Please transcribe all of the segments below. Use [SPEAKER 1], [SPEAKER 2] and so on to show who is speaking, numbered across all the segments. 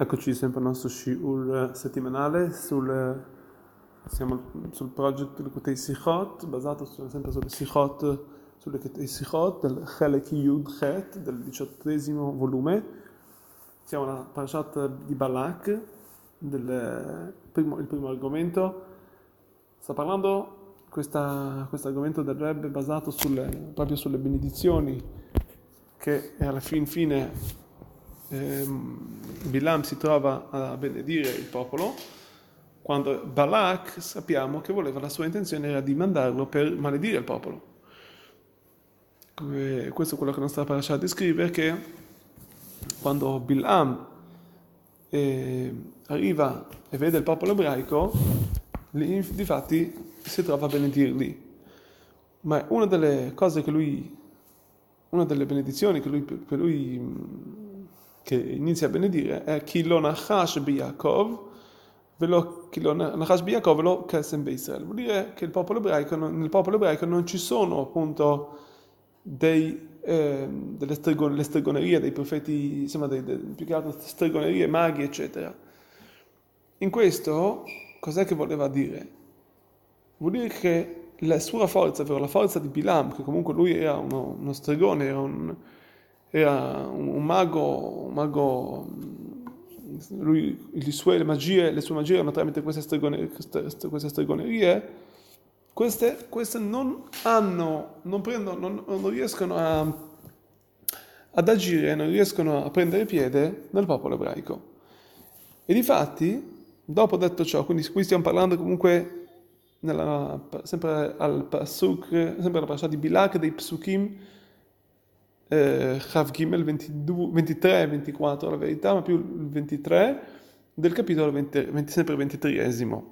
[SPEAKER 1] Eccoci sempre al nostro shiur settimanale sul, siamo sul progetto del Kutei Sichot, basato sempre sulle Sichot, sulle Sichot del Chelek Yud Chet, del diciottesimo volume. Siamo alla parashat di Balak, del primo, il primo argomento. Sta parlando questo argomento del Rebbe basato sulle, proprio sulle benedizioni che alla fin fine ehm, Bilam si trova a benedire il popolo, quando Balak sappiamo che voleva, la sua intenzione era di mandarlo per maledire il popolo. Questo è quello che la nostra parasha descrive, che quando Bilam eh, arriva e vede il popolo ebraico, lì, difatti si trova a benedirli. Ma una delle cose che lui, una delle benedizioni che lui, per lui che inizia a benedire è chi lo nachash biyakov chi lo nachash biyakov velo kesem beisrael vuol dire che popolo ebraico, nel popolo ebraico non ci sono appunto dei, eh, delle stregon, stregonerie dei profeti insomma dei, dei, più che altro stregonerie maghi eccetera in questo cos'è che voleva dire? vuol dire che la sua forza, ovvero la forza di Bilam, che comunque lui era uno, uno stregone, era un, era un mago, un mago lui, le, sue, magie, le sue magie erano tramite queste, stregone, queste, queste stregonerie, queste, queste, non hanno, non, prendono, non, non riescono a, ad agire, non riescono a prendere piede nel popolo ebraico. E difatti, dopo detto ciò, quindi qui stiamo parlando comunque nella, sempre al Pasuk, sempre alla parasha di Bilak dei Psukim, eh, Gimel 23 e 24 la verità, ma più il 23 del capitolo 20, 20, sempre 23esimo.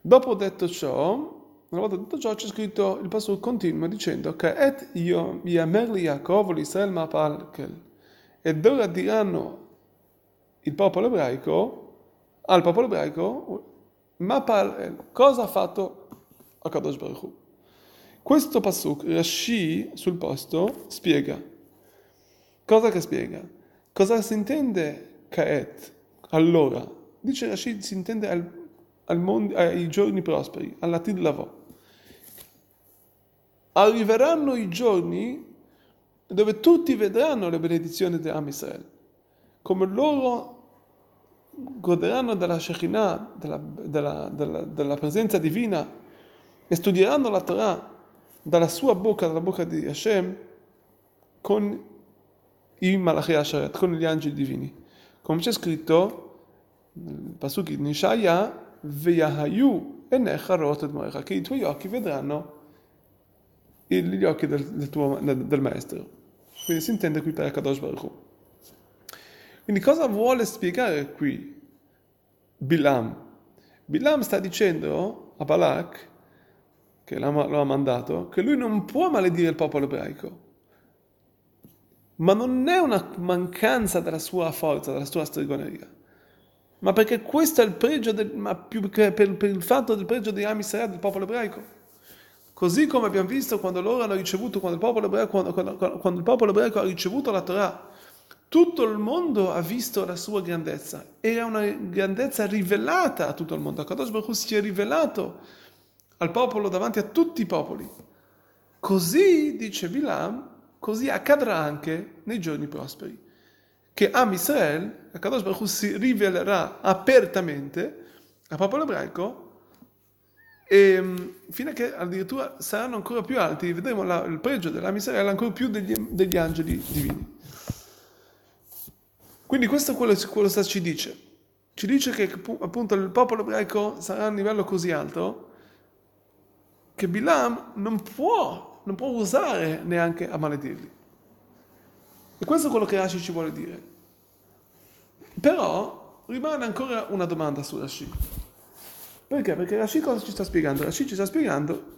[SPEAKER 1] Dopo detto ciò, una volta detto ciò, c'è scritto, il passo continua dicendo che et io yamer li Yaakov l'Israel mapalkel ed ora diranno il popolo ebraico al popolo ebraico mapal cosa ha fatto a Kadosh Baruch Hu questo pasuk, Rashi sul posto, spiega. Cosa che spiega? Cosa si intende Kaet? Allora, dice Rashi, si intende al, al mondo, ai giorni prosperi, all'atid lavò. Arriveranno i giorni dove tutti vedranno le benedizioni di Am Israel. Come loro goderanno della Shekinah, della, della, della, della presenza divina e studieranno la Torah dalla sua bocca, dalla bocca di Hashem, con i Malachi Asharet, con gli angeli divini. Come c'è scritto nel Pasuk di Nishaya, Veyahayu enecha che i tuoi occhi vedranno gli occhi del, del, tuo, del maestro. Quindi si intende qui per Kadosh Baruch Hu. Quindi cosa vuole spiegare qui Bilam? Bilam sta dicendo a Balak che lo ha mandato, che lui non può maledire il popolo ebraico. Ma non è una mancanza della sua forza, della sua stregoneria, ma perché questo è il pregio, del, ma più che per, per, il fatto del pregio di Am del popolo ebraico. Così come abbiamo visto quando loro hanno ricevuto, quando il popolo ebraico, quando, quando, quando il popolo ebraico ha ricevuto la Torah, tutto il mondo ha visto la sua grandezza. Era una grandezza rivelata a tutto il mondo. Kadosh Baruch si è rivelato al popolo davanti a tutti i popoli. Così, dice Bilam, così accadrà anche nei giorni prosperi. Che Am Israel, Kadosh Baruch si rivelerà apertamente al popolo ebraico e mm, fino a che addirittura saranno ancora più alti, vedremo la, il pregio dell'Am Israel ancora più degli, degli angeli divini. Quindi questo è quello che ci dice. Ci dice che appunto il popolo ebraico sarà a un livello così alto che Bilam non può, non può usare neanche a maledirli. E questo è quello che Rashi ci vuole dire. Però rimane ancora una domanda su Rashi. Perché? Perché Rashi cosa ci sta spiegando? Rashi ci sta spiegando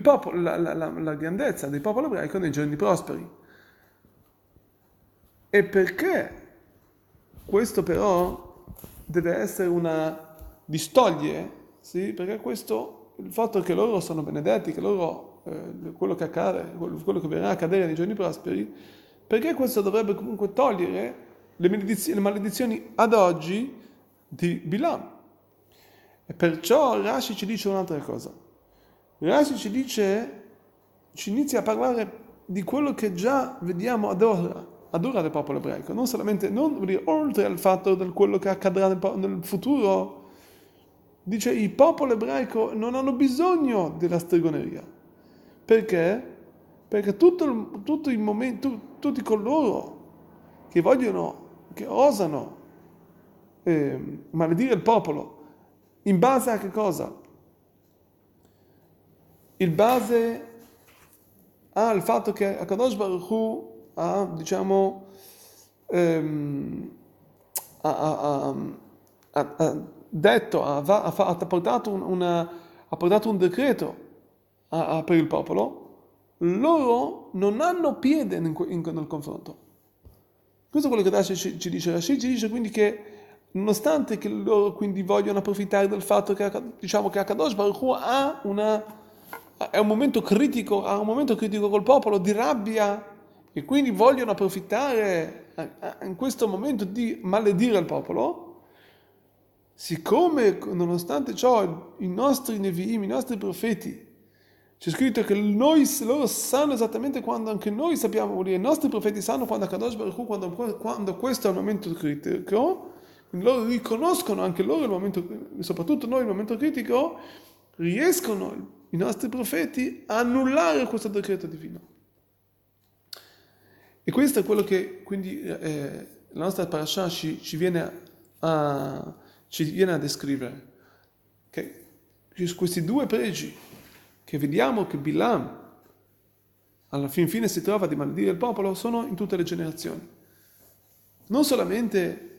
[SPEAKER 1] popolo, la, la, la, la grandezza del popolo ebraico nei giorni prosperi. E perché questo però deve essere una distoglie, sì? Perché questo il fatto che loro sono benedetti, che loro, eh, quello che accade, quello che verrà a accadere nei giorni prosperi, perché questo dovrebbe comunque togliere le maledizioni, le maledizioni ad oggi di Bilam. E perciò Rashi ci dice un'altra cosa. Rashi ci dice, ci inizia a parlare di quello che già vediamo ad ora, ad ora del popolo ebraico, non solamente, non, dire, oltre al fatto di quello che accadrà nel, nel futuro, dice il popolo ebraico non hanno bisogno della stregoneria. Perché? Perché tutto, tutto il momento, tutti coloro che vogliono, che osano eh, maledire il popolo, in base a che cosa? Il base al fatto che Akadosh Baruch Hu ha, diciamo, ehm, ha, ha, ha, detto, ha, portato un, una, ha portato un decreto per il popolo, loro non hanno piede in, in, nel confronto. Questo è quello che Rashi ci, ci dice. Rashi ci dice quindi che nonostante che loro quindi vogliono approfittare del fatto che, diciamo, che Akadosh Baruch Hu ha una, è un momento critico, ha un momento critico col popolo di rabbia e quindi vogliono approfittare in questo momento di maledire il popolo, siccome nonostante ciò i nostri Nevi'im, i nostri profeti, c'è scritto che noi, loro sanno esattamente quando anche noi sappiamo, i nostri profeti sanno quando Akadosh Baruch quando, quando questo è il momento critico, loro riconoscono anche loro il momento, soprattutto noi il momento critico, riescono i nostri profeti a annullare questo decreto divino. E questo è quello che quindi eh, la nostra parasha ci, ci, viene a, ci viene a descrivere. Che questi due pregi che vediamo che Bilam alla fin fine si trova di maledire il popolo sono in tutte le generazioni. Non solamente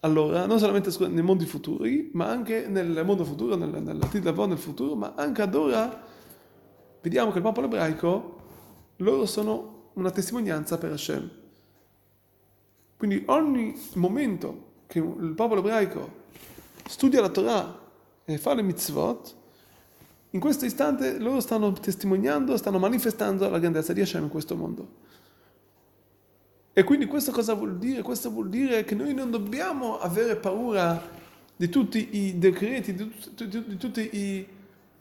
[SPEAKER 1] allora, non solamente nei mondi futuri, ma anche nel mondo futuro, nel, nella Tidlavon nel futuro, ma anche ad ora vediamo che il popolo ebraico, loro sono una testimonianza per Hashem. Quindi ogni momento che il popolo ebraico studia la Torah e fa le mitzvot, in questo istante loro stanno testimoniando, stanno manifestando la grandezza di Hashem in questo mondo. E quindi questo cosa vuol dire? Questo vuol dire che noi non dobbiamo avere paura di tutti i decreti, di, di, di tutti i,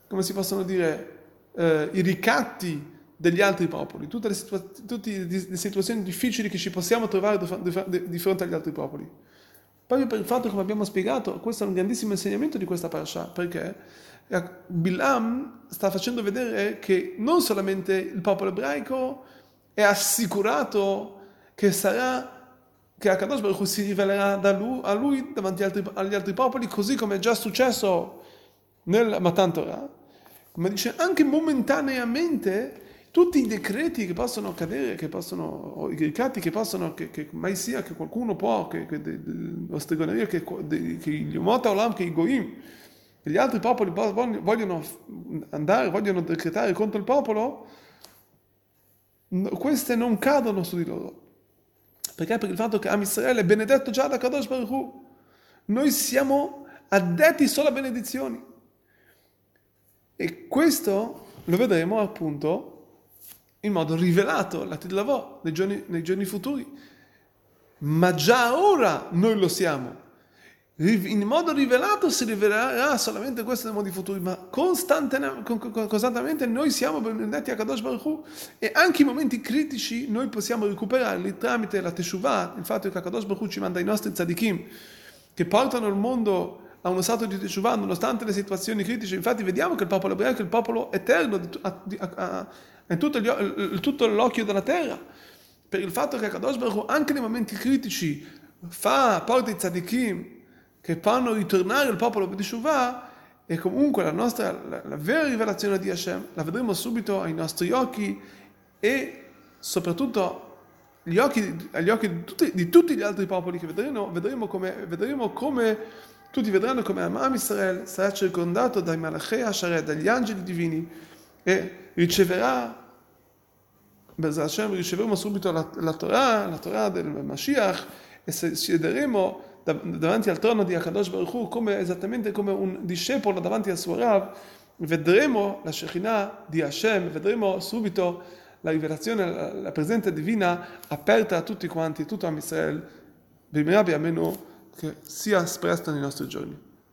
[SPEAKER 1] come si possono dire, eh, i ricatti degli altri popoli, tutte, le, situa- tutte le, situazioni difficili che ci possiamo trovare di, fronte agli altri popoli. Proprio per il fatto, come abbiamo spiegato, questo è un grandissimo insegnamento di questa parasha, perché Bilam sta facendo vedere che non solamente il popolo ebraico è assicurato che sarà che Akadosh Baruch si rivelerà lui, a lui davanti altri, agli altri, popoli, così come è già successo nel Matan Torah, ma dice anche momentaneamente tutti i decreti che possono cadere, che possono, o i ricatti che possono, che, che mai sia che qualcuno può, che, che la stregoneria, che, che gli Umota Olam, che i Goim, che gli altri popoli vogliono andare, vogliono decretare contro il popolo, queste non cadono su di loro. Perché? Per il fatto che Am Israele è benedetto già da Kadosh Baruch Hu. Noi siamo addetti solo a benedizioni. E questo lo vedremo appunto in modo rivelato, la Tidlavò, nei giorni, nei giorni futuri. Ma già ora noi lo siamo in modo rivelato si rivelerà solamente questo nei modi futuri, ma costantemente noi siamo benedetti a Kadosh Baruch Hu e anche i momenti critici noi possiamo recuperarli tramite la Teshuvah, il fatto che Kadosh Baruch Hu ci manda i nostri tzadikim che portano il mondo a uno stato di Teshuvah nonostante le situazioni critiche. Infatti vediamo che il popolo ebraico è il popolo eterno, è tutto, tutto l'occhio della terra, per il fatto che Kadosh Baruch anche nei momenti critici fa, porta i tzadikim che fanno ritornare il popolo di Shuvah e comunque la nostra, la, la, vera rivelazione di Hashem la vedremo subito ai nostri occhi e soprattutto agli occhi, agli occhi di, tutti, di, tutti, gli altri popoli che vedremo, vedremo, come, vedremo come tutti vedranno come Am Israel sarà circondato dai Malachei Asharet, dagli angeli divini e riceverà Hashem, riceveremo subito la, la Torah, la Torah del Mashiach e siederemo davanti al trono di Akadosh Baruch Hu, come, esattamente come un discepolo davanti al suo Rav, vedremo la Shekhinah di Hashem, vedremo subito la rivelazione, la, presenza divina aperta a tutti quanti, tutto a Israele, Bimera Biamenu che sia espressa nei nostri giorni.